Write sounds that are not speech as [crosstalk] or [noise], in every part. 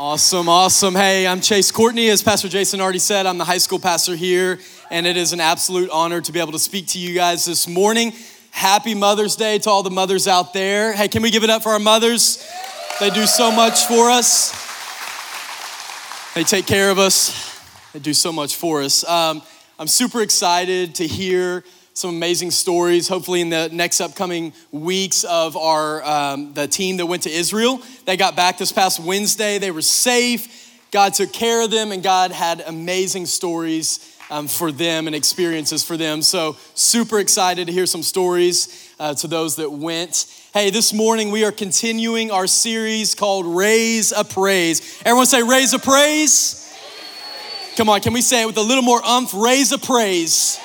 Awesome, awesome. Hey, I'm Chase Courtney. As Pastor Jason already said, I'm the high school pastor here, and it is an absolute honor to be able to speak to you guys this morning. Happy Mother's Day to all the mothers out there. Hey, can we give it up for our mothers? They do so much for us, they take care of us, they do so much for us. Um, I'm super excited to hear some amazing stories hopefully in the next upcoming weeks of our um, the team that went to israel. They got back this past wednesday. They were safe. God took care of them and god had amazing stories um, for them and experiences for them. So super excited to hear some stories uh, to those that went. Hey this morning we are continuing our series called raise a praise. Everyone say raise a praise. Come on, can we say it with a little more umph? Raise a praise.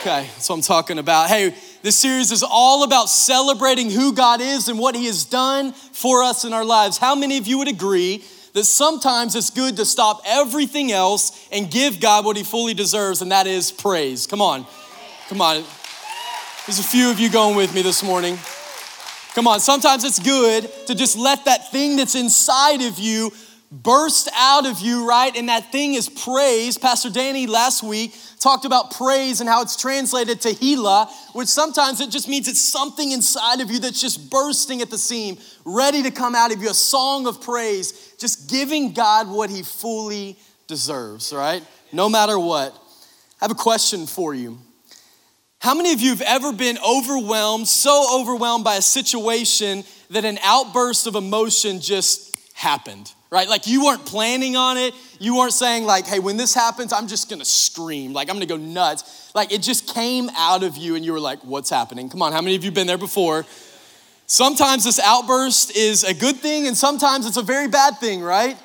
Okay, that's what I'm talking about. Hey, this series is all about celebrating who God is and what He has done for us in our lives. How many of you would agree that sometimes it's good to stop everything else and give God what He fully deserves, and that is praise? Come on, come on. There's a few of you going with me this morning. Come on, sometimes it's good to just let that thing that's inside of you burst out of you, right? And that thing is praise. Pastor Danny last week talked about praise and how it's translated to Hila, which sometimes it just means it's something inside of you that's just bursting at the seam, ready to come out of you, a song of praise, just giving God what he fully deserves, right? No matter what. I have a question for you. How many of you have ever been overwhelmed, so overwhelmed by a situation that an outburst of emotion just happened? Right? Like you weren't planning on it. You weren't saying, like, hey, when this happens, I'm just gonna scream, like, I'm gonna go nuts. Like it just came out of you and you were like, what's happening? Come on, how many of you been there before? Sometimes this outburst is a good thing and sometimes it's a very bad thing, right?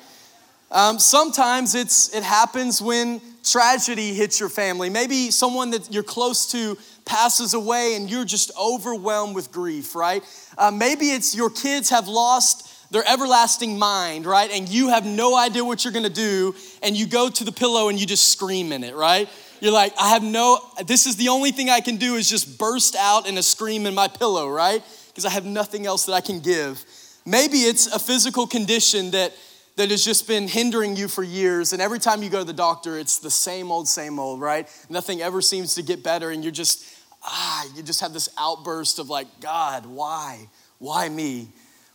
Um, sometimes it's, it happens when tragedy hits your family. Maybe someone that you're close to passes away and you're just overwhelmed with grief, right? Uh, maybe it's your kids have lost their everlasting mind, right? And you have no idea what you're gonna do, and you go to the pillow and you just scream in it, right? You're like, I have no, this is the only thing I can do is just burst out in a scream in my pillow, right? Because I have nothing else that I can give. Maybe it's a physical condition that that has just been hindering you for years. And every time you go to the doctor, it's the same old, same old, right? Nothing ever seems to get better. And you're just, ah, you just have this outburst of like, God, why? Why me?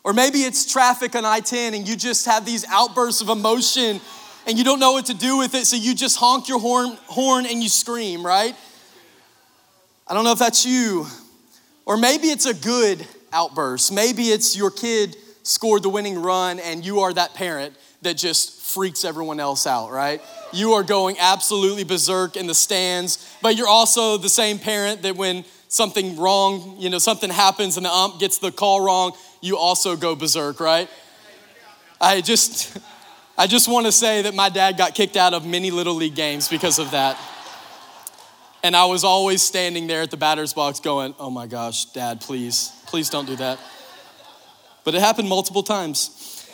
Or maybe it's traffic on I 10 and you just have these outbursts of emotion and you don't know what to do with it, so you just honk your horn, horn and you scream, right? I don't know if that's you. Or maybe it's a good outburst. Maybe it's your kid scored the winning run and you are that parent that just freaks everyone else out, right? You are going absolutely berserk in the stands, but you're also the same parent that when something wrong, you know, something happens and the ump gets the call wrong, you also go berserk, right? I just [laughs] I just want to say that my dad got kicked out of many little league games because of that. And I was always standing there at the batter's box going, "Oh my gosh, dad, please. Please don't do that." But it happened multiple times.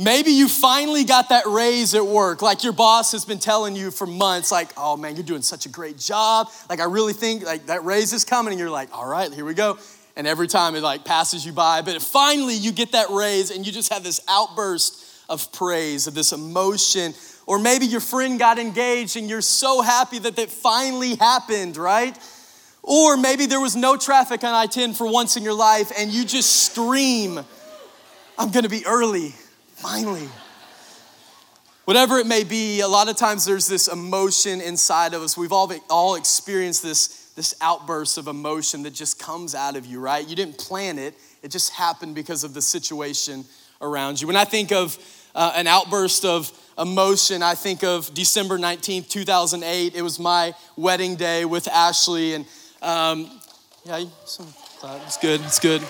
Maybe you finally got that raise at work, like your boss has been telling you for months, like, oh man, you're doing such a great job. Like, I really think like that raise is coming. And you're like, all right, here we go. And every time it like passes you by, but finally you get that raise and you just have this outburst of praise, of this emotion. Or maybe your friend got engaged and you're so happy that that finally happened, right? Or maybe there was no traffic on I 10 for once in your life and you just scream, I'm gonna be early finally. Whatever it may be, a lot of times there's this emotion inside of us. We've all, all experienced this, this outburst of emotion that just comes out of you, right? You didn't plan it, it just happened because of the situation around you. When I think of uh, an outburst of emotion, I think of December 19th, 2008. It was my wedding day with Ashley, and um, yeah, it's good, it's good.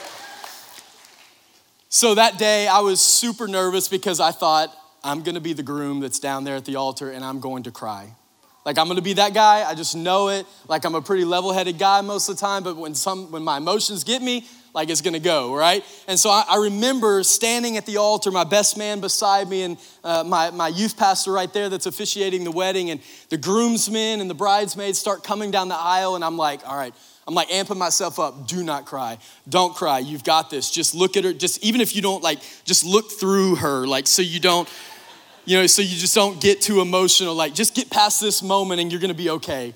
So that day, I was super nervous because I thought, I'm gonna be the groom that's down there at the altar and I'm going to cry. Like I'm gonna be that guy, I just know it. Like I'm a pretty level-headed guy most of the time, but when some when my emotions get me, like it's gonna go, right? And so I, I remember standing at the altar, my best man beside me, and uh, my, my youth pastor right there that's officiating the wedding, and the groomsmen and the bridesmaids start coming down the aisle, and I'm like, all right, I'm like amping myself up. Do not cry. Don't cry. You've got this. Just look at her. Just even if you don't like, just look through her, like so you don't, you know, so you just don't get too emotional. Like just get past this moment and you're gonna be okay.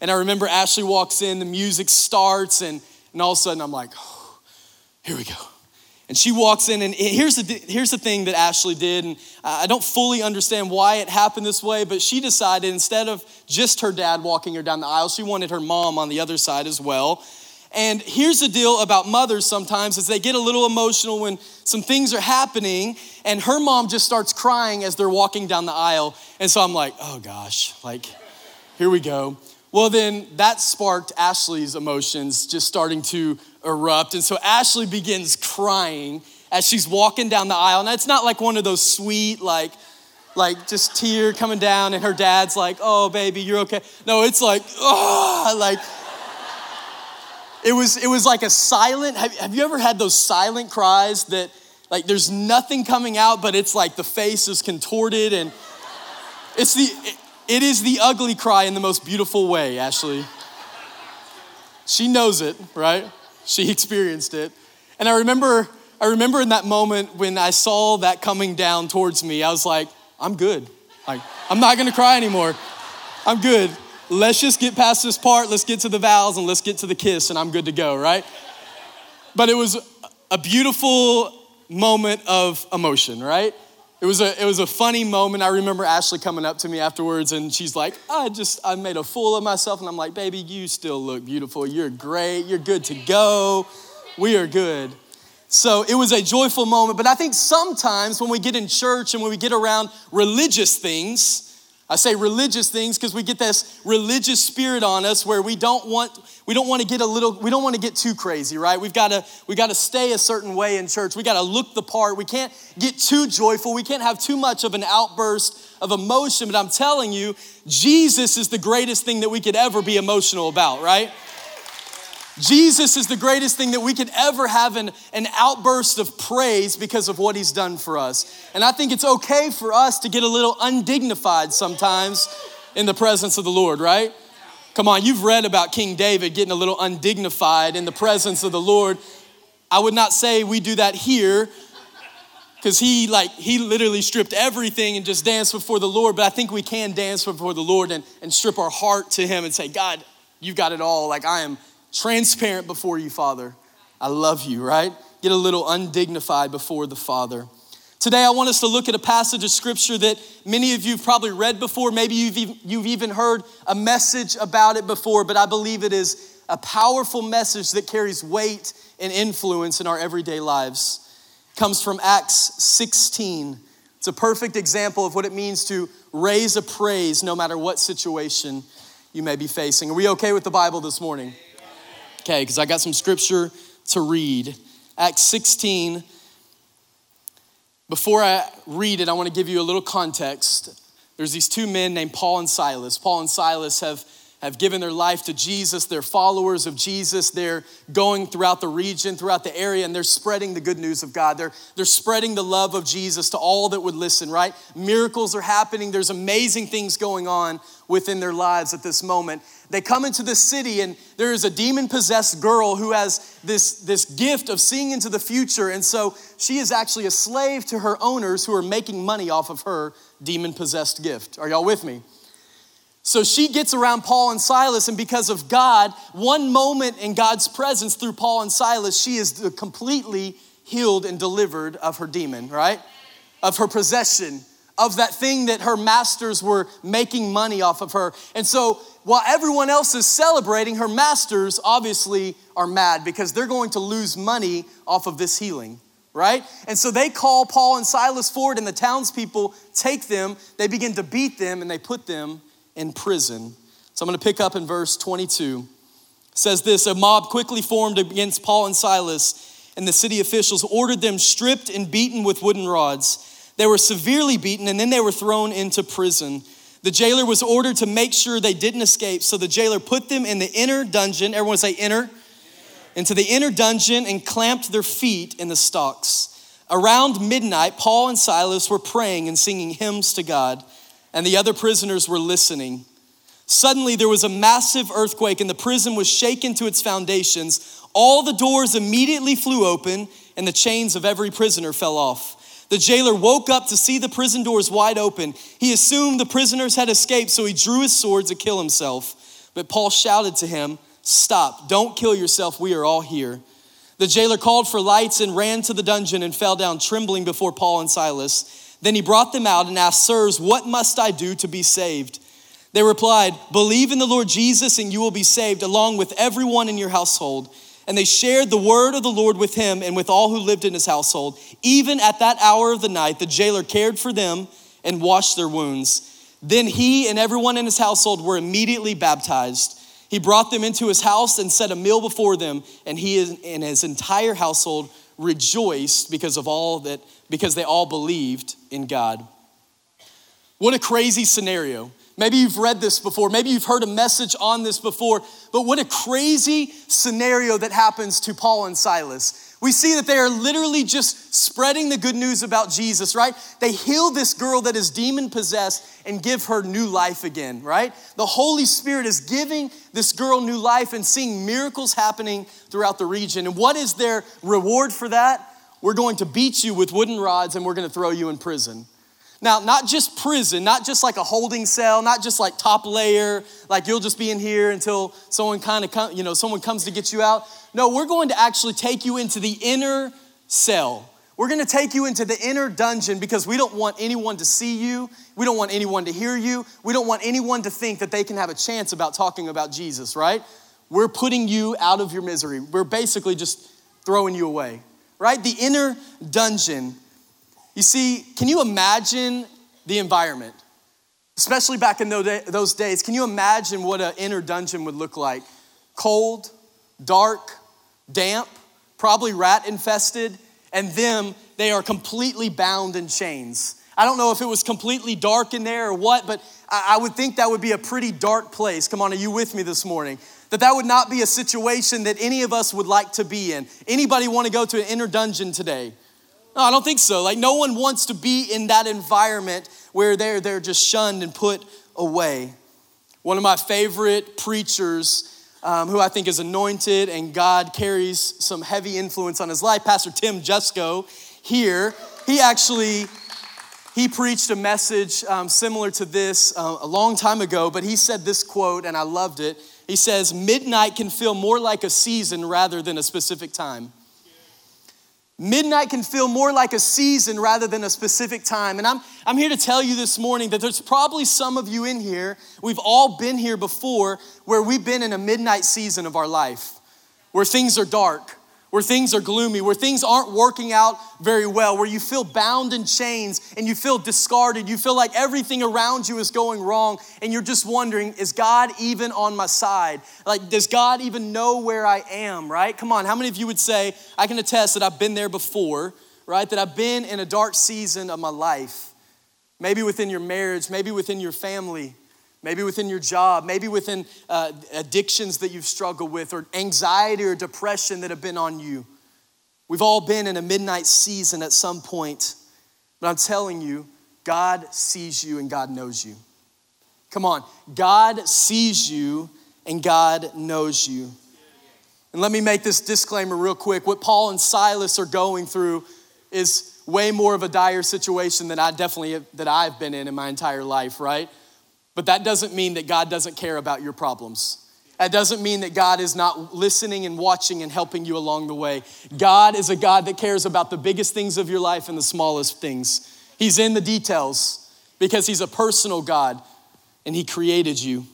And I remember Ashley walks in, the music starts, and, and all of a sudden I'm like, oh, here we go. And she walks in, and here's the, here's the thing that Ashley did, and I don't fully understand why it happened this way, but she decided instead of just her dad walking her down the aisle, she wanted her mom on the other side as well. And here's the deal about mothers sometimes is they get a little emotional when some things are happening, and her mom just starts crying as they're walking down the aisle. And so I'm like, oh gosh, like, here we go. Well, then that sparked Ashley's emotions just starting to erupt. And so Ashley begins crying as she's walking down the aisle. And it's not like one of those sweet, like, like just tear coming down, and her dad's like, oh, baby, you're okay. No, it's like, oh, like, it was, it was like a silent, have, have you ever had those silent cries that, like, there's nothing coming out, but it's like the face is contorted and it's the, it, it is the ugly cry in the most beautiful way, Ashley. She knows it, right? She experienced it. And I remember, I remember in that moment when I saw that coming down towards me, I was like, I'm good. Like, I'm not gonna cry anymore. I'm good. Let's just get past this part. Let's get to the vows and let's get to the kiss, and I'm good to go, right? But it was a beautiful moment of emotion, right? It was, a, it was a funny moment. I remember Ashley coming up to me afterwards and she's like, I just, I made a fool of myself. And I'm like, baby, you still look beautiful. You're great. You're good to go. We are good. So it was a joyful moment. But I think sometimes when we get in church and when we get around religious things, I say religious things because we get this religious spirit on us where we don't want we don't want to get a little we don't want to get too crazy, right? We've got to we got to stay a certain way in church. We got to look the part. We can't get too joyful. We can't have too much of an outburst of emotion, but I'm telling you, Jesus is the greatest thing that we could ever be emotional about, right? Jesus is the greatest thing that we could ever have an, an outburst of praise because of what he's done for us. And I think it's okay for us to get a little undignified sometimes in the presence of the Lord, right? Come on, you've read about King David getting a little undignified in the presence of the Lord. I would not say we do that here because he like he literally stripped everything and just danced before the Lord, but I think we can dance before the Lord and, and strip our heart to him and say, God, you've got it all. Like I am transparent before you, Father. I love you, right? Get a little undignified before the Father. Today, I want us to look at a passage of scripture that many of you have probably read before. Maybe you've even, you've even heard a message about it before, but I believe it is a powerful message that carries weight and influence in our everyday lives. It comes from Acts 16. It's a perfect example of what it means to raise a praise no matter what situation you may be facing. Are we okay with the Bible this morning? Okay, because I got some scripture to read. Acts 16. Before I read it, I want to give you a little context. There's these two men named Paul and Silas. Paul and Silas have have given their life to Jesus. They're followers of Jesus. They're going throughout the region, throughout the area, and they're spreading the good news of God. They're, they're spreading the love of Jesus to all that would listen, right? Miracles are happening. There's amazing things going on within their lives at this moment. They come into the city, and there is a demon possessed girl who has this, this gift of seeing into the future. And so she is actually a slave to her owners who are making money off of her demon possessed gift. Are y'all with me? So she gets around Paul and Silas, and because of God, one moment in God's presence through Paul and Silas, she is completely healed and delivered of her demon, right? Of her possession, of that thing that her masters were making money off of her. And so while everyone else is celebrating, her masters obviously are mad because they're going to lose money off of this healing right? And so they call Paul and Silas forward, and the townspeople take them, they begin to beat them, and they put them in prison. So I'm going to pick up in verse 22. It says this A mob quickly formed against Paul and Silas, and the city officials ordered them stripped and beaten with wooden rods. They were severely beaten, and then they were thrown into prison. The jailer was ordered to make sure they didn't escape, so the jailer put them in the inner dungeon. Everyone say inner. Into the inner dungeon and clamped their feet in the stocks. Around midnight, Paul and Silas were praying and singing hymns to God and the other prisoners were listening. Suddenly, there was a massive earthquake, and the prison was shaken to its foundations. All the doors immediately flew open, and the chains of every prisoner fell off. The jailer woke up to see the prison doors wide open. He assumed the prisoners had escaped, so he drew his sword to kill himself. But Paul shouted to him, Stop, don't kill yourself, we are all here. The jailer called for lights and ran to the dungeon and fell down trembling before Paul and Silas. Then he brought them out and asked, Sirs, what must I do to be saved? They replied, Believe in the Lord Jesus and you will be saved, along with everyone in your household. And they shared the word of the Lord with him and with all who lived in his household. Even at that hour of the night, the jailer cared for them and washed their wounds. Then he and everyone in his household were immediately baptized. He brought them into his house and set a meal before them, and he and his entire household rejoiced because of all that because they all believed in God. What a crazy scenario. Maybe you've read this before. Maybe you've heard a message on this before. But what a crazy scenario that happens to Paul and Silas. We see that they are literally just spreading the good news about Jesus, right? They heal this girl that is demon possessed and give her new life again, right? The Holy Spirit is giving this girl new life and seeing miracles happening throughout the region. And what is their reward for that? We're going to beat you with wooden rods and we're going to throw you in prison. Now, not just prison, not just like a holding cell, not just like top layer, like you'll just be in here until someone kind of come, you know, someone comes to get you out. No, we're going to actually take you into the inner cell. We're going to take you into the inner dungeon because we don't want anyone to see you. We don't want anyone to hear you. We don't want anyone to think that they can have a chance about talking about Jesus, right? We're putting you out of your misery. We're basically just throwing you away, right? The inner dungeon. You see, can you imagine the environment? Especially back in those days, can you imagine what an inner dungeon would look like? Cold, dark, damp, probably rat infested, and them, they are completely bound in chains. I don't know if it was completely dark in there or what, but I would think that would be a pretty dark place. Come on, are you with me this morning? That that would not be a situation that any of us would like to be in. Anybody want to go to an inner dungeon today? No, I don't think so. Like, no one wants to be in that environment where they're, they're just shunned and put away. One of my favorite preachers, um, who I think is anointed and God carries some heavy influence on his life, Pastor Tim Jusko here, he actually he preached a message um, similar to this uh, a long time ago, but he said this quote, and I loved it. He says, Midnight can feel more like a season rather than a specific time. Midnight can feel more like a season rather than a specific time. And I'm, I'm here to tell you this morning that there's probably some of you in here, we've all been here before, where we've been in a midnight season of our life, where things are dark, where things are gloomy, where things aren't working out very well, where you feel bound in chains and you feel discarded. You feel like everything around you is going wrong and you're just wondering, is God even on my side? Like, does God even know where I am, right? Come on, how many of you would say, I can attest that I've been there before, right? That I've been in a dark season of my life. Maybe within your marriage, maybe within your family maybe within your job, maybe within uh, addictions that you've struggled with, or anxiety or depression that have been on you. We've all been in a midnight season at some point, but I'm telling you, God sees you and God knows you. Come on, God sees you and God knows you. And let me make this disclaimer real quick. What Paul and Silas are going through is way more of a dire situation than I definitely that I've been in in my entire life, right? But that doesn't mean that God doesn't care about your problems. That doesn't mean that God is not listening and watching and helping you along the way. God is a God that cares about the biggest things of your life and the smallest things. He's in the details because He's a personal God and He created you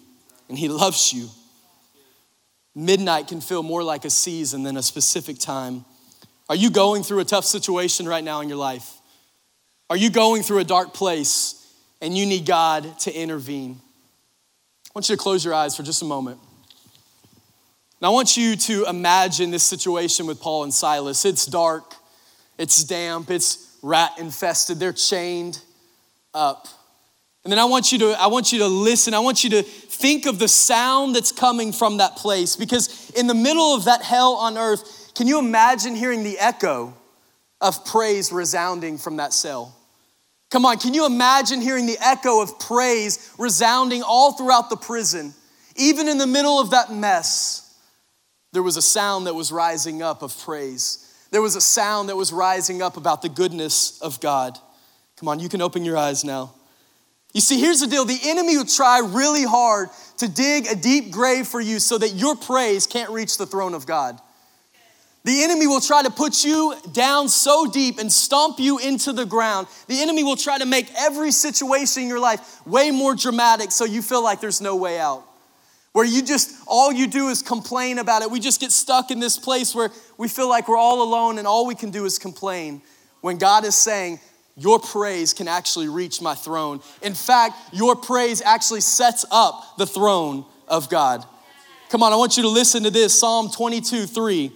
and He loves you. Midnight can feel more like a season than a specific time. Are you going through a tough situation right now in your life? Are you going through a dark place? And you need God to intervene. I want you to close your eyes for just a moment. Now, I want you to imagine this situation with Paul and Silas. It's dark, it's damp, it's rat infested, they're chained up. And then I want you to I want you to listen. I want you to think of the sound that's coming from that place because in the middle of that hell on earth, can you imagine hearing the echo of praise resounding from that cell? Come on, can you imagine hearing the echo of praise resounding all throughout the prison, even in the middle of that mess, there was a sound that was rising up of praise. There was a sound that was rising up about the goodness of God. Come on, you can open your eyes now. You see, here's the deal the enemy will try really hard to dig a deep grave for you so that your praise can't reach the throne of God. The enemy will try to put you down so deep and stomp you into the ground. The enemy will try to make every situation in your life way more dramatic so you feel like there's no way out. Where you just, all you do is complain about it. We just get stuck in this place where we feel like we're all alone and all we can do is complain. When God is saying, your praise can actually reach my throne. In fact, your praise actually sets up the throne of God. Come on, I want you to listen to this Psalm 22 3.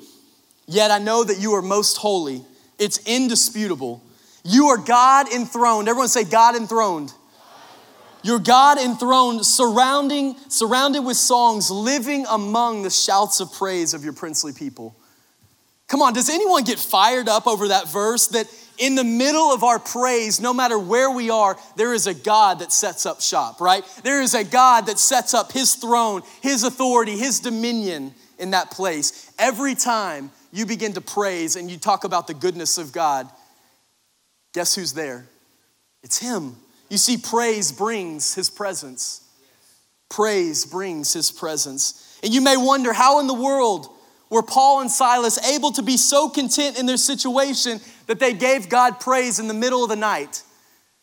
Yet I know that you are most holy. It's indisputable. You are God enthroned. Everyone say, God enthroned. You're God enthroned, surrounding, surrounded with songs, living among the shouts of praise of your princely people. Come on, does anyone get fired up over that verse? That in the middle of our praise, no matter where we are, there is a God that sets up shop, right? There is a God that sets up his throne, his authority, his dominion in that place. Every time you begin to praise and you talk about the goodness of God, guess who's there? It's Him. You see, praise brings His presence. Praise brings His presence. And you may wonder how in the world were Paul and Silas able to be so content in their situation that they gave God praise in the middle of the night?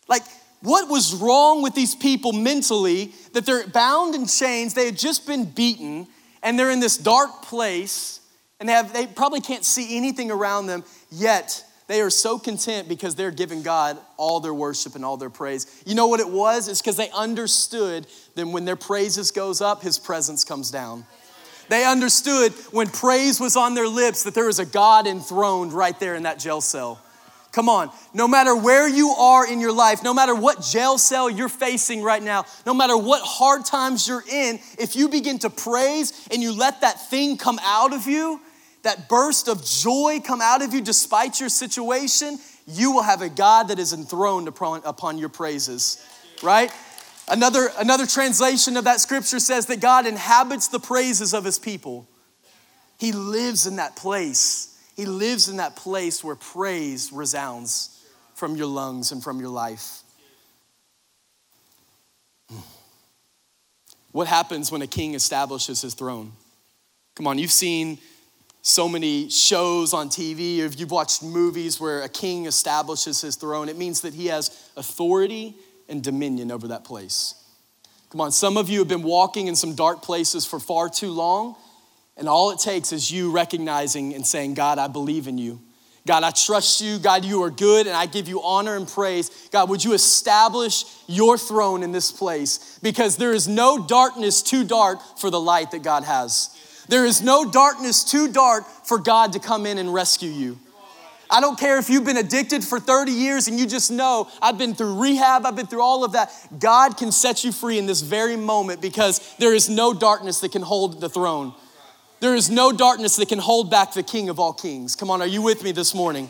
Like, what was wrong with these people mentally that they're bound in chains? They had just been beaten and they're in this dark place and they, have, they probably can't see anything around them, yet they are so content because they're giving God all their worship and all their praise. You know what it was? It's because they understood that when their praises goes up, his presence comes down. They understood when praise was on their lips that there was a God enthroned right there in that jail cell. Come on, no matter where you are in your life, no matter what jail cell you're facing right now, no matter what hard times you're in, if you begin to praise and you let that thing come out of you, that burst of joy come out of you despite your situation, you will have a God that is enthroned upon, your praises, right? Another, another translation of that scripture says that God inhabits the praises of his people. He lives in that place. He lives in that place where praise resounds from your lungs and from your life. Hmm. What happens when a king establishes his throne? Come on, you've seen so many shows on TV, or if you've watched movies where a king establishes his throne, it means that he has authority and dominion over that place. Come on, some of you have been walking in some dark places for far too long, and all it takes is you recognizing and saying, God, I believe in you. God, I trust you. God, you are good, and I give you honor and praise. God, would you establish your throne in this place? Because there is no darkness too dark for the light that God has. There is no darkness too dark for God to come in and rescue you. I don't care if you've been addicted for 30 years and you just know, I've been through rehab, I've been through all of that. God can set you free in this very moment because there is no darkness that can hold the throne. There is no darkness that can hold back the King of all kings. Come on, are you with me this morning?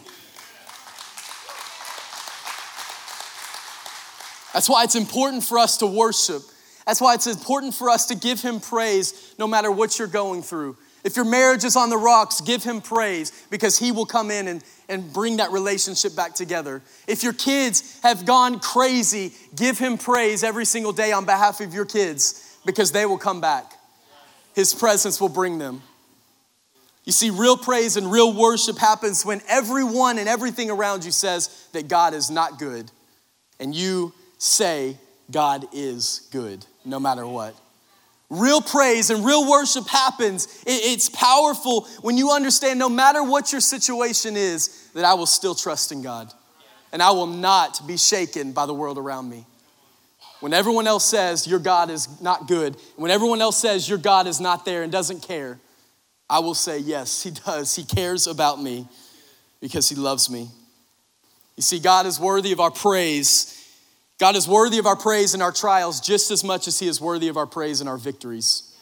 That's why it's important for us to worship. That's why it's important for us to give Him praise no matter what you're going through. If your marriage is on the rocks, give Him praise because He will come in and, and bring that relationship back together. If your kids have gone crazy, give Him praise every single day on behalf of your kids because they will come back. His presence will bring them. You see, real praise and real worship happens when everyone and everything around you says that God is not good. And you say, God is good, no matter what. Real praise and real worship happens. It's powerful when you understand, no matter what your situation is, that I will still trust in God. And I will not be shaken by the world around me. When everyone else says your God is not good, when everyone else says your God is not there and doesn't care, I will say, yes, He does. He cares about me because He loves me. You see, God is worthy of our praise. God is worthy of our praise in our trials just as much as He is worthy of our praise in our victories.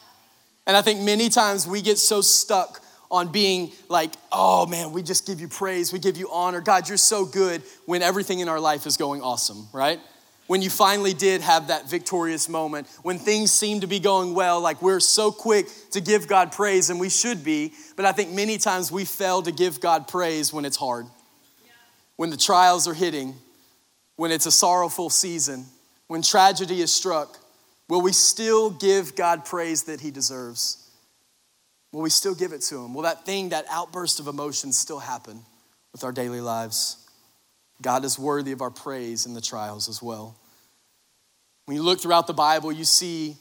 And I think many times we get so stuck on being like, oh man, we just give you praise, we give you honor. God, you're so good when everything in our life is going awesome, right? when you finally did have that victorious moment, when things seem to be going well, like we're so quick to give God praise, and we should be, but I think many times we fail to give God praise when it's hard, when the trials are hitting, when it's a sorrowful season, when tragedy is struck. Will we still give God praise that He deserves? Will we still give it to Him? Will that thing, that outburst of emotion still happen with our daily lives? God is worthy of our praise in the trials as well. When you look throughout the Bible, you see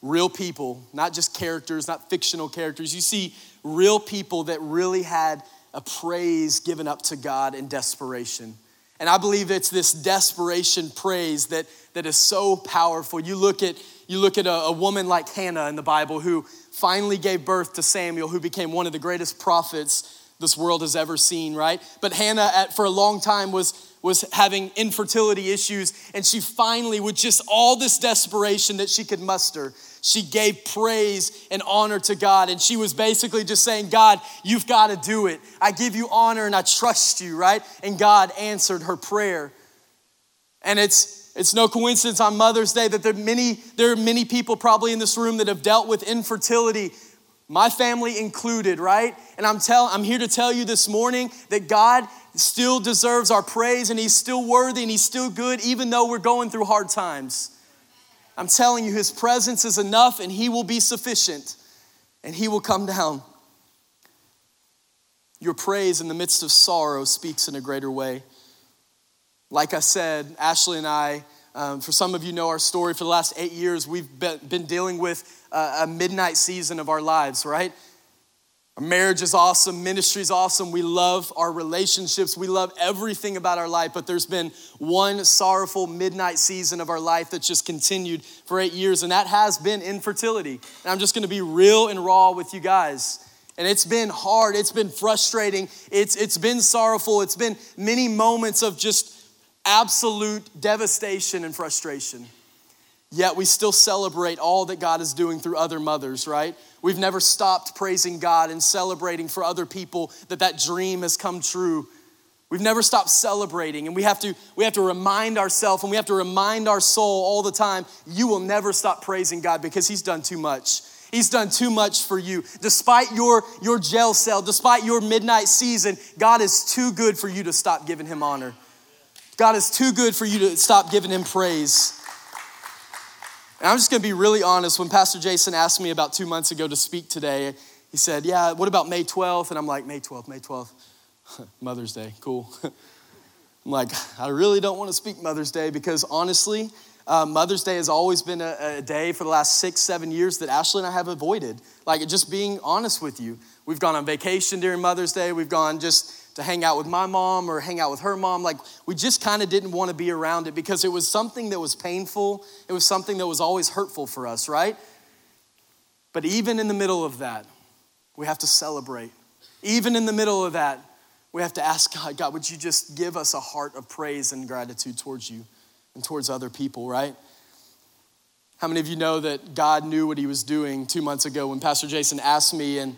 real people, not just characters, not fictional characters. You see real people that really had a praise given up to God in desperation. And I believe it's this desperation praise that, that is so powerful. You look at, you look at a, a woman like Hannah in the Bible who finally gave birth to Samuel, who became one of the greatest prophets this world has ever seen, right? But Hannah, at, for a long time, was was having infertility issues, and she finally, with just all this desperation that she could muster, she gave praise and honor to God. And she was basically just saying, God, you've got to do it. I give you honor and I trust you, right? And God answered her prayer. And it's it's no coincidence on Mother's Day that there are many, there are many people probably in this room that have dealt with infertility, my family included, right? And I'm tell, I'm here to tell you this morning that God still deserves our praise and He's still worthy and He's still good, even though we're going through hard times. I'm telling you, His presence is enough and He will be sufficient and He will come down. Your praise in the midst of sorrow speaks in a greater way. Like I said, Ashley and I, um, for some of you know our story, for the last eight years, we've been, dealing with a midnight season of our lives, right? Our marriage is awesome, ministry is awesome. We love our relationships, we love everything about our life, but there's been one sorrowful midnight season of our life that's just continued for eight years, and that has been infertility. And I'm just gonna be real and raw with you guys. And it's been hard, it's been frustrating, it's, it's been sorrowful, it's been many moments of just absolute devastation and frustration. Yet we still celebrate all that God is doing through other mothers, right? We've never stopped praising God and celebrating for other people that that dream has come true. We've never stopped celebrating and we have to we have to remind ourselves and we have to remind our soul all the time, you will never stop praising God because he's done too much. He's done too much for you. Despite your, your jail cell, despite your midnight season, God is too good for you to stop giving him honor. God is too good for you to stop giving him praise. And I'm just gonna be really honest. When Pastor Jason asked me about two months ago to speak today, he said, Yeah, what about May 12th? And I'm like, May 12th, May 12th. [laughs] Mother's Day, cool. [laughs] I'm like, I really don't wanna speak Mother's Day because honestly, uh, Mother's Day has always been a, a, day for the last six, seven years that Ashley and I have avoided. Like, just being honest with you. We've gone on vacation during Mother's Day. We've gone just to hang out with my mom or hang out with her mom. Like, we just kind of didn't want to be around it because it was something that was painful. It was something that was always hurtful for us, right? But even in the middle of that, we have to celebrate. Even in the middle of that, we have to ask God, God, would you just give us a heart of praise and gratitude towards you and towards other people, right? How many of you know that God knew what he was doing two months ago when Pastor Jason asked me and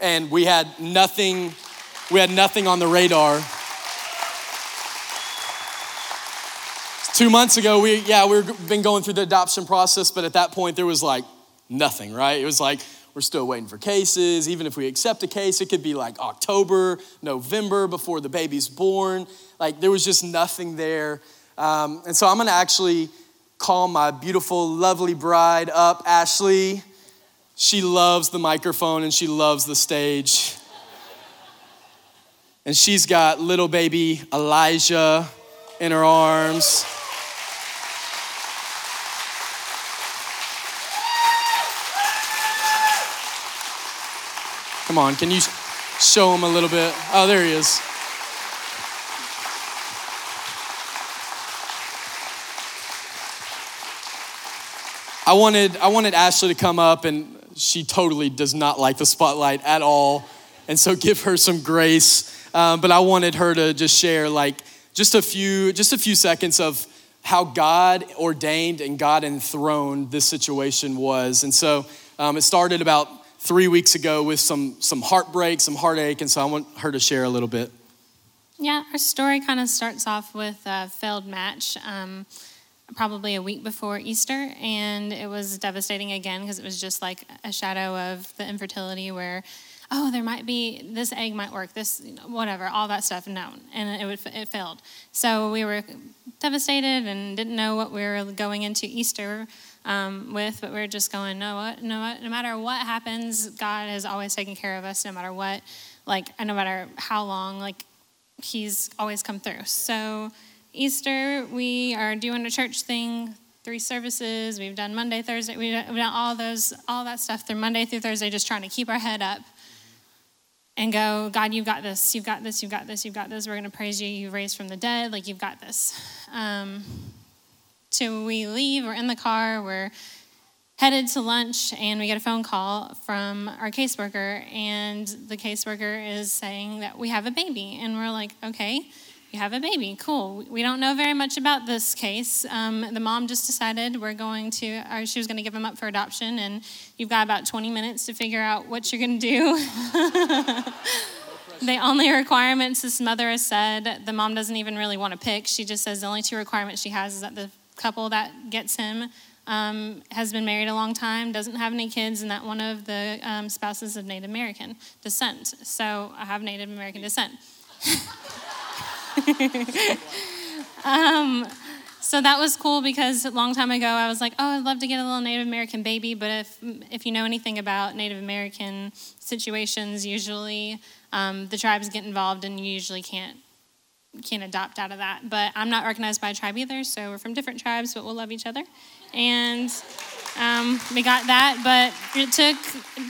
and we had nothing we had nothing on the radar. Two months ago, we, yeah, we've been going through the adoption process, but at that point, there was like nothing, right? It was like, we're still waiting for cases. Even if we accept a case, it could be like October, November before the baby's born. Like, there was just nothing there. Um, and so I'm gonna actually call my beautiful, lovely bride up, Ashley. She loves the microphone and she loves the stage and she's got little baby Elijah in her arms. Come on, can you show him a little bit? Oh, there he is. I wanted, I wanted Ashley to come up, and she totally does not like the spotlight at all. And so give her some grace. Um, but I wanted her to just share like just a few, just a few seconds of how God ordained and God enthroned this situation was. And so um, it started about three weeks ago with some some heartbreak, some heartache, and so I want her to share a little bit. Yeah, our story kind of starts off with a failed match. Um, probably a week before Easter, and it was devastating again because it was just like a shadow of the infertility where, oh, there might be this egg might work, this you know, whatever, all that stuff. No, and it would it failed. So we were devastated and didn't know what we were going into Easter um, with, but we are just going, no, what, no, what, no matter what happens, God has always taken care of us, no matter what, like no matter how long, like He's always come through. So Easter, we are doing a church thing, three services. We've done Monday, Thursday. We've done all those, all that stuff through Monday through Thursday, just trying to keep our head up and go, God, you've got this, you've got this, you've got this, you've got this. We're going to praise you. You raised from the dead, like you've got this. Um, till we leave, we're in the car, we're headed to lunch, and we get a phone call from our caseworker, and the caseworker is saying that we have a baby, and we're like, okay you have a baby. Cool. We don't know very much about this case. Um, the mom just decided we're going to, or she was going to give him up for adoption, and you've got about 20 minutes to figure out what you're going to do. [laughs] the only requirements this mother has said, the mom doesn't even really want to pick. She just says the only two requirements she has is that the couple that gets him um, has been married a long time, doesn't have any kids, and that one of the um, spouses of Native American descent. So I have Native American descent. [laughs] [laughs] um, so that was cool because a long time ago I was like, oh, I'd love to get a little Native American baby, but if if you know anything about Native American situations, usually um, the tribes get involved and you usually can't can't adopt out of that. But I'm not recognized by a tribe either, so we're from different tribes, but we'll love each other. And um, we got that, but it took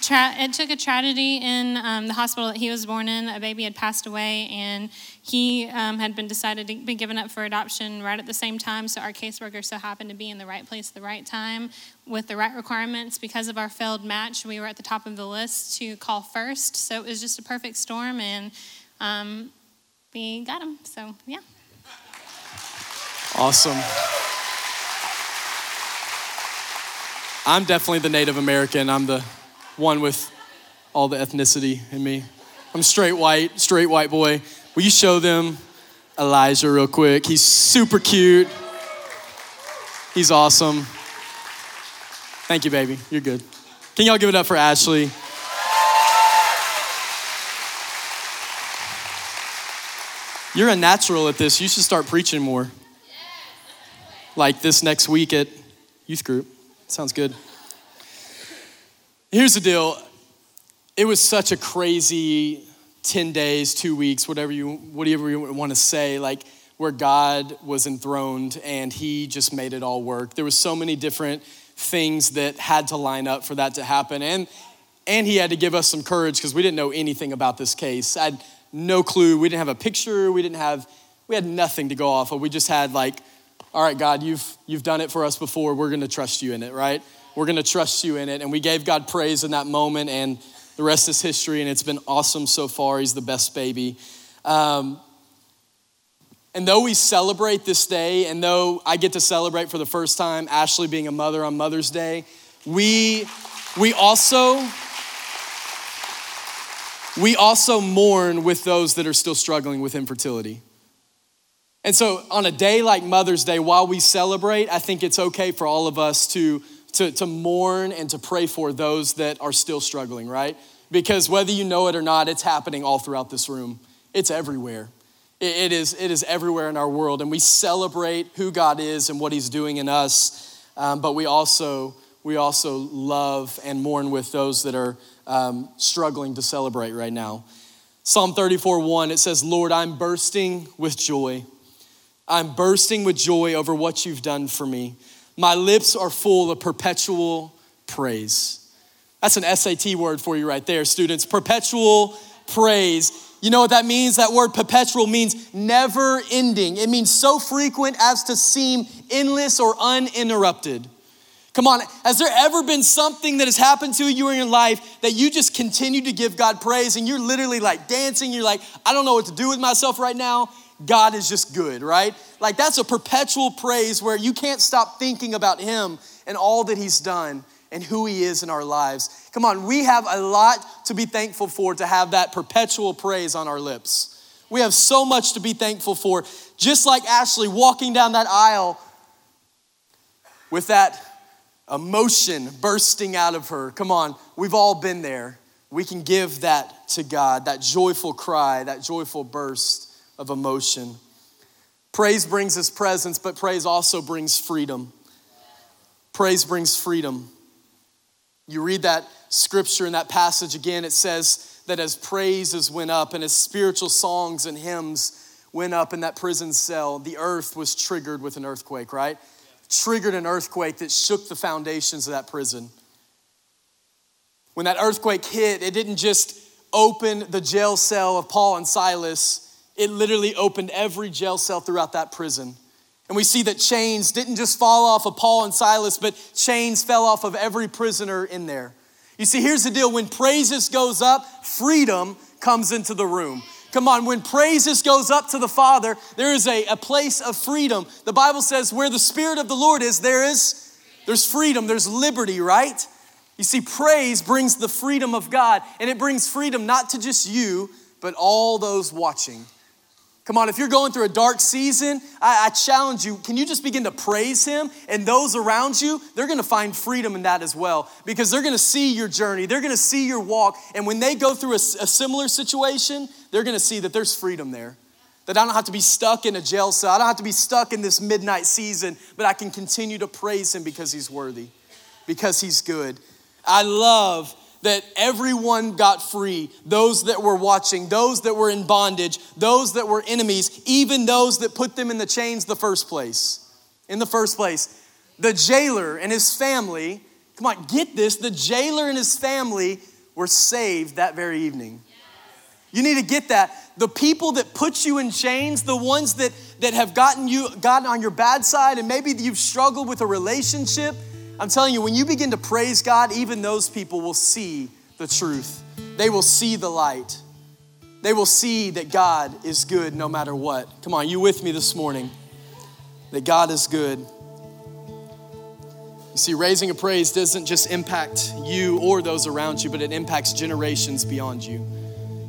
tra- it took a tragedy in um, the hospital that he was born in. A baby had passed away, and he um, had been decided to be given up for adoption right at the same time. So our caseworker so happened to be in the right place at the right time with the right requirements. Because of our failed match, we were at the top of the list to call first. So it was just a perfect storm, and um, we got him. So yeah. Awesome. I'm definitely the Native American. I'm the one with all the ethnicity in me. I'm straight white, straight white boy. Will you show them Elijah real quick? He's super cute. He's awesome. Thank you, baby. You're good. Can y'all give it up for Ashley? You're a natural at this. You should start preaching more. Like this next week at youth group. Sounds good. Here's the deal it was such a crazy 10 days, two weeks, whatever you, whatever you want to say, like where God was enthroned and he just made it all work. There was so many different things that had to line up for that to happen. And, and he had to give us some courage because we didn't know anything about this case. I had no clue. We didn't have a picture. We didn't have, we had nothing to go off of. We just had like, all right, God, you've, you've done it for us before. We're going to trust you in it, right? We're going to trust you in it. And we gave God praise in that moment, and the rest is history, and it's been awesome so far. He's the best baby. Um, and though we celebrate this day, and though I get to celebrate for the first time Ashley being a mother on Mother's Day, we, we also we also mourn with those that are still struggling with infertility. And so, on a day like Mother's Day, while we celebrate, I think it's okay for all of us to, to, to mourn and to pray for those that are still struggling, right? Because whether you know it or not, it's happening all throughout this room, it's everywhere. It, is, it is everywhere in our world. And we celebrate who God is and what He's doing in us, um, but we also, we also love and mourn with those that are um, struggling to celebrate right now. Psalm 34 1, it says, Lord, I'm bursting with joy. I'm bursting with joy over what you've done for me. My lips are full of perpetual praise. That's an SAT word for you right there, students. Perpetual praise. You know what that means? That word perpetual means never ending. It means so frequent as to seem endless or uninterrupted. Come on, has there ever been something that has happened to you in your life that you just continue to give God praise and you're literally like dancing? You're like, I don't know what to do with myself right now. God is just good, right? Like that's a perpetual praise where you can't stop thinking about Him and all that He's done and who He is in our lives. Come on, we have a lot to be thankful for to have that perpetual praise on our lips. We have so much to be thankful for. Just like Ashley walking down that aisle, with that emotion bursting out of her. Come on, we've all been there. We can give that to God, that joyful cry, that joyful burst of emotion. Praise brings his presence, but praise also brings freedom. Praise brings freedom. You read that scripture in that passage again, it says that as praises went up and as spiritual songs and hymns went up in that prison cell, the earth was triggered with an earthquake, right? triggered an earthquake that shook the foundations of that prison. When that earthquake hit, it didn't just open the jail cell of Paul and Silas, it literally opened every jail cell throughout that prison. And we see that chains didn't just fall off of Paul and Silas, but chains fell off of every prisoner in there. You see, here's the deal when praises goes up, freedom comes into the room. Come on, when praises goes up to the Father, there is a, a place of freedom. The Bible says where the Spirit of the Lord is, there is there's freedom, there's liberty, right? You see, praise brings the freedom of God, and it brings freedom not to just you, but all those watching. Come on, if you're going through a dark season, I, I, challenge you, can you just begin to praise Him? And those around you, they're gonna find freedom in that as well because they're gonna see your journey, they're gonna see your walk. And when they go through a, a similar situation, they're gonna see that there's freedom there. That I don't have to be stuck in a jail cell, I don't have to be stuck in this midnight season, but I can continue to praise Him because He's worthy, because He's good. I love that everyone got free those that were watching, those that were in bondage, those that were enemies, even those that put them in the chains the first place. In the first place, the jailer and his family, come on, get this, the jailer and his family were saved that very evening. You need to get that. The people that put you in chains, the ones that, that have gotten you gotten on your bad side, and maybe you've struggled with a relationship, I'm telling you, when you begin to praise God, even those people will see the truth. They will see the light. They will see that God is good no matter what. Come on, you with me this morning? That God is good. You see, raising a praise doesn't just impact you or those around you, but it impacts generations beyond you.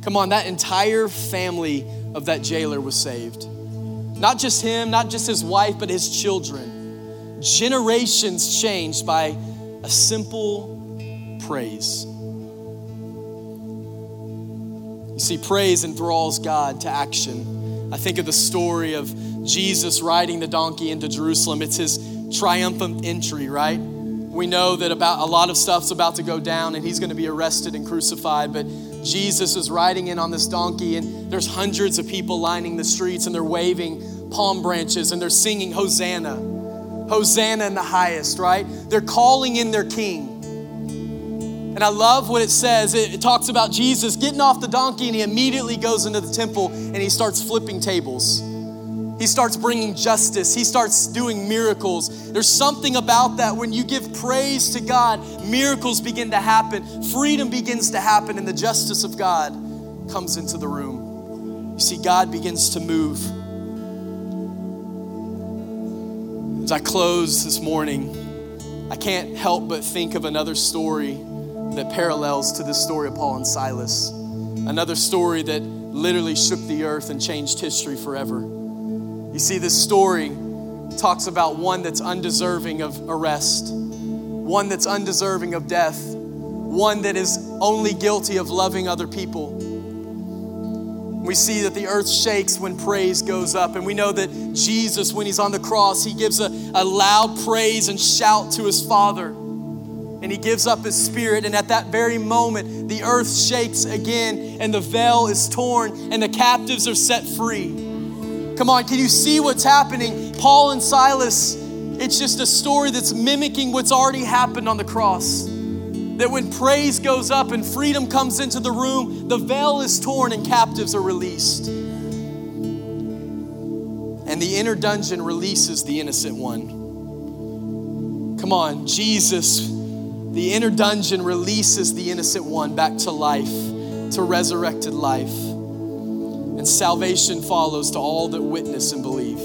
Come on, that entire family of that jailer was saved. Not just him, not just his wife, but his children generations changed by a simple praise. You see, praise enthralls God to action. I think of the story of Jesus riding the donkey into Jerusalem. It's his triumphant entry, right? We know that about a lot of stuff's about to go down and he's going to be arrested and crucified, but Jesus is riding in on this donkey and there's hundreds of people lining the streets and they're waving palm branches and they're singing Hosanna. Hosanna in the highest, right? They're calling in their king. And I love what it says. It, it, talks about Jesus getting off the donkey and he immediately goes into the temple and he starts flipping tables. He starts bringing justice. He starts doing miracles. There's something about that when you give praise to God, miracles begin to happen, freedom begins to happen, and the justice of God comes into the room. You see, God begins to move. As I close this morning, I can't help but think of another story that parallels to this story of Paul and Silas. Another story that literally shook the earth and changed history forever. You see, this story talks about one that's undeserving of arrest, one that's undeserving of death, one that is only guilty of loving other people we see that the earth shakes when praise goes up. And we know that Jesus, when he's on the cross, he gives a, a loud praise and shout to his Father. And he gives up his spirit. And at that very moment, the earth shakes again, and the veil is torn, and the captives are set free. Come on, can you see what's happening? Paul and Silas, it's just a story that's mimicking what's already happened on the cross that when praise goes up and freedom comes into the room, the veil is torn and captives are released. And the inner dungeon releases the innocent one. Come on, Jesus, the inner dungeon releases the innocent one back to life, to resurrected life. And salvation follows to all that witness and believe.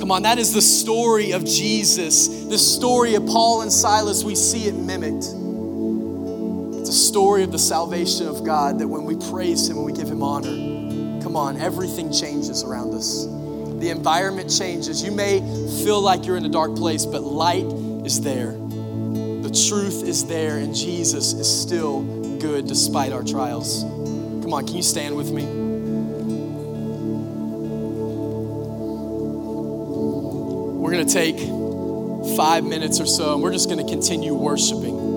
Come on, that is the story of Jesus. The story of Paul and Silas, we see it mimicked. It's a story of the salvation of God that when we praise Him and we give Him honor, come on, everything changes around us. The the environment changes. You may feel like you're in a dark place, but light is there. The truth is there, and Jesus is still good despite our trials. Come on, can you stand with me? We're going to take five minutes or so, and we're just going to continue worshiping.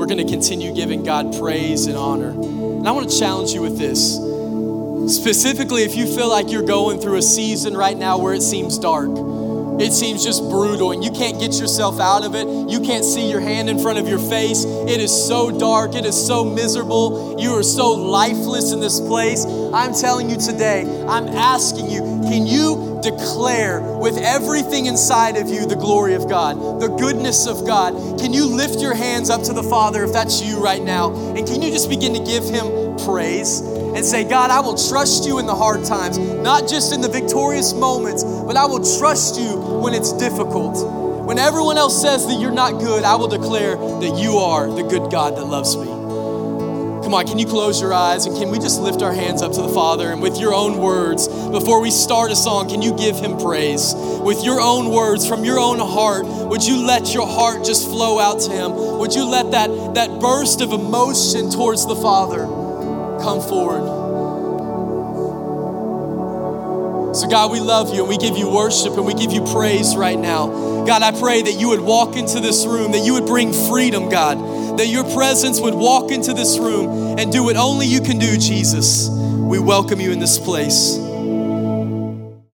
We're going to continue giving God praise and honor. And I want to challenge you with this. Specifically, if you feel like you're going through a season right now where it seems dark, it seems just brutal and you can't get yourself out of it. You can't see your hand in front of your face. It is so dark. It is so miserable. You are so lifeless in this place. I'm telling you today, I'm asking you, can you declare with everything inside of you the glory of God, the goodness of God? Can you lift your hands up to the Father if that's you right now? And can you just begin to give Him praise? and say, God, I will trust you in the hard times, not just in the victorious moments, but I will trust you when it's difficult. When everyone else says that you're not good, I will declare that you are the good God that loves me. Come on, can you close your eyes and can we just lift our hands up to the Father and with your own words, before we start a song, can you give Him praise? With your own words from your own heart, would you let your heart just flow out to Him? Would you let that, that burst of emotion towards the Father? come forward. So, God, we love you and we give you worship and we give you praise right now. God, I pray that you would walk into this room, that you would bring freedom, God, that your presence would walk into this room and do what only you can do, Jesus. We welcome you in this place.